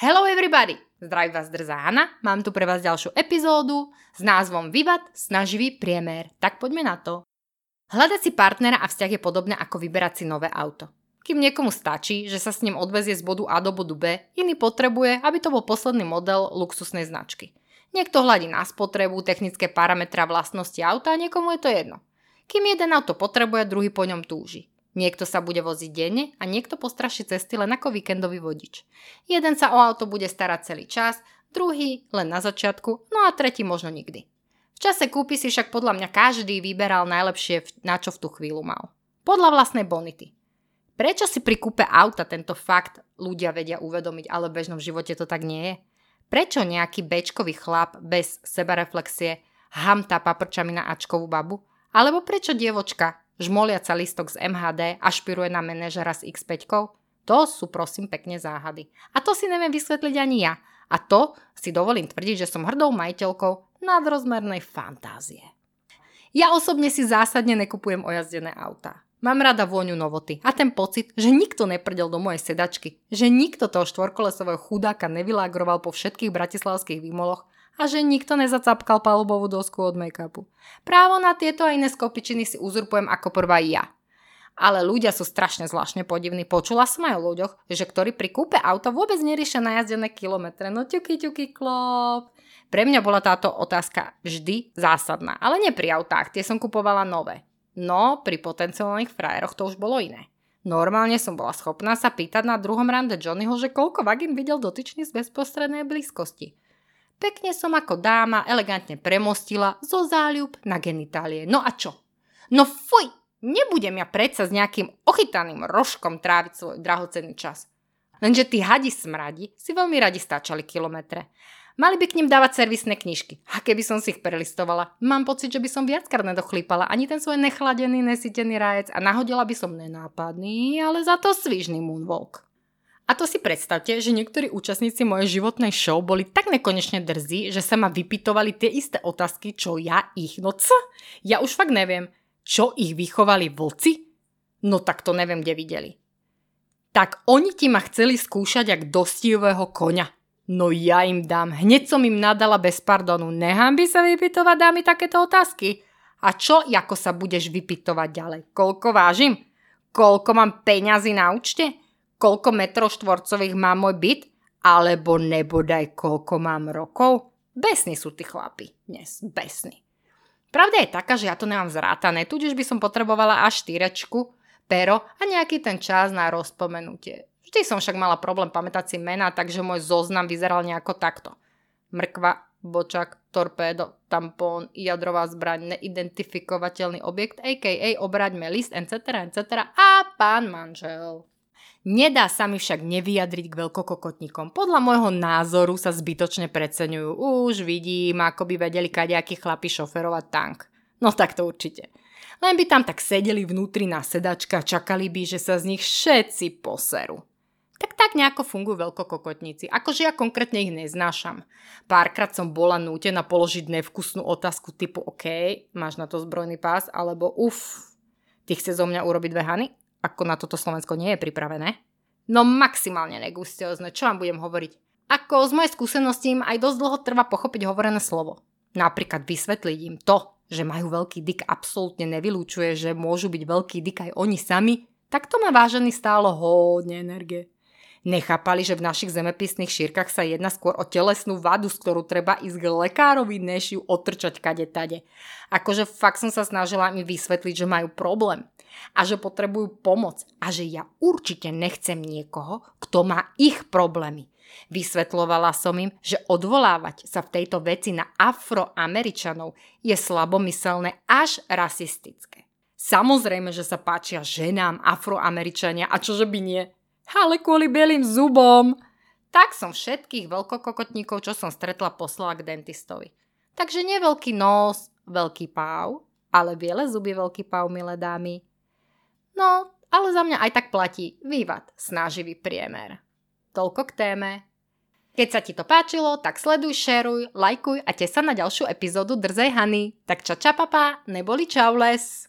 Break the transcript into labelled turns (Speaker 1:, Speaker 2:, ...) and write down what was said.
Speaker 1: Hello everybody! Zdraví vás drzá Hanna, mám tu pre vás ďalšiu epizódu s názvom Vyvat snaživý priemer. Tak poďme na to. Hľadať si partnera a vzťah je podobné ako vyberať si nové auto. Kým niekomu stačí, že sa s ním odvezie z bodu A do bodu B, iný potrebuje, aby to bol posledný model luxusnej značky. Niekto hľadí na spotrebu, technické parametra vlastnosti auta a niekomu je to jedno. Kým jeden auto potrebuje, druhý po ňom túži. Niekto sa bude voziť denne a niekto postraší cesty len ako víkendový vodič. Jeden sa o auto bude starať celý čas, druhý len na začiatku, no a tretí možno nikdy. V čase kúpy si však podľa mňa každý vyberal najlepšie, na čo v tú chvíľu mal. Podľa vlastnej bonity. Prečo si pri kúpe auta tento fakt ľudia vedia uvedomiť, ale v bežnom živote to tak nie je? Prečo nejaký bečkový chlap bez sebareflexie hamta paprčami na Ačkovú babu? Alebo prečo dievočka žmoliaca listok z MHD ašpiruje na manažera s X5? To sú prosím pekne záhady. A to si neviem vysvetliť ani ja. A to si dovolím tvrdiť, že som hrdou majiteľkou nadrozmernej fantázie. Ja osobne si zásadne nekupujem ojazdené autá. Mám rada vôňu novoty a ten pocit, že nikto neprdel do mojej sedačky, že nikto toho štvorkolesového chudáka nevylágroval po všetkých bratislavských výmoloch a že nikto nezacapkal palubovú dosku od make-upu. Právo na tieto a iné skopičiny si uzurpujem ako prvá ja. Ale ľudia sú strašne zvláštne podivní. Počula som aj o ľuďoch, že ktorí pri kúpe auta vôbec neriešia najazdené kilometre. No ťuky, ťuky, klop. Pre mňa bola táto otázka vždy zásadná. Ale nie pri autách, tie som kupovala nové. No, pri potenciálnych frajeroch to už bolo iné. Normálne som bola schopná sa pýtať na druhom rande Johnnyho, že koľko vagín videl dotyčný z bezprostrednej blízkosti. Pekne som ako dáma elegantne premostila zo záľub na genitálie. No a čo? No fuj, nebudem ja predsa s nejakým ochytaným rožkom tráviť svoj drahocenný čas. Lenže tí hadi smradi si veľmi radi stáčali kilometre. Mali by k ním dávať servisné knižky. A keby som si ich prelistovala, mám pocit, že by som viackrát nedochlípala ani ten svoj nechladený, nesítený rajec a nahodila by som nenápadný, ale za to svížný moonwalk. A to si predstavte, že niektorí účastníci mojej životnej show boli tak nekonečne drzí, že sa ma vypitovali tie isté otázky, čo ja ich. No co? Ja už fakt neviem, čo ich vychovali vlci? No tak to neviem, kde videli. Tak oni ti ma chceli skúšať jak dostívého koňa. No ja im dám. Hneď som im nadala bez pardonu. Nechám by sa vypitovať dámy takéto otázky. A čo, ako sa budeš vypitovať ďalej? Koľko vážim? Koľko mám peňazí na účte? Koľko metrov štvorcových má môj byt, alebo nebodaj koľko mám rokov. Besní sú tí chlapi dnes, besní. Pravda je taká, že ja to nemám zrátané, tudíž by som potrebovala až štyrečku, pero a nejaký ten čas na rozpomenutie. Vždy som však mala problém pamätať si mená, takže môj zoznam vyzeral nejako takto. Mrkva, bočak, torpédo, tampón, jadrová zbraň, neidentifikovateľný objekt, a.k.a. obraďme list, etc., etc. a pán manžel. Nedá sa mi však nevyjadriť k veľkokokotníkom. Podľa môjho názoru sa zbytočne preceňujú. Už vidím, ako by vedeli kadejakí chlapi šoferovať tank. No tak to určite. Len by tam tak sedeli vnútri na sedačka a čakali by, že sa z nich všetci poserú. Tak tak nejako fungujú veľkokokotníci. Akože ja konkrétne ich neznášam. Párkrát som bola nútená položiť nevkusnú otázku typu OK, máš na to zbrojný pás, alebo uf, ty chce zo mňa urobiť dve hany? Ako na toto Slovensko nie je pripravené. No maximálne negustiozne, čo vám budem hovoriť. Ako z mojej skúsenosti im aj dosť dlho trvá pochopiť hovorené slovo. Napríklad vysvetliť im to, že majú veľký dik absolútne nevylúčuje, že môžu byť veľký dik aj oni sami, tak to má vážený stálo hodne energie. Nechápali, že v našich zemepisných šírkach sa jedná skôr o telesnú vadu, z ktorú treba ísť k lekárovi, než ju otrčať kade tade. Akože fakt som sa snažila mi vysvetliť, že majú problém a že potrebujú pomoc a že ja určite nechcem niekoho, kto má ich problémy. Vysvetlovala som im, že odvolávať sa v tejto veci na afroameričanov je slabomyselné až rasistické. Samozrejme, že sa páčia ženám afroameričania a čože by nie ale kvôli bielým zubom. Tak som všetkých veľkokokotníkov, čo som stretla, poslala k dentistovi. Takže nie veľký nos, veľký páv, ale biele zuby veľký páv, milé dámy. No, ale za mňa aj tak platí vývad, snaživý priemer. Toľko k téme. Keď sa ti to páčilo, tak sleduj, šeruj, lajkuj a te sa na ďalšiu epizódu Drzej Hany. Tak ča ča papa, neboli čaules.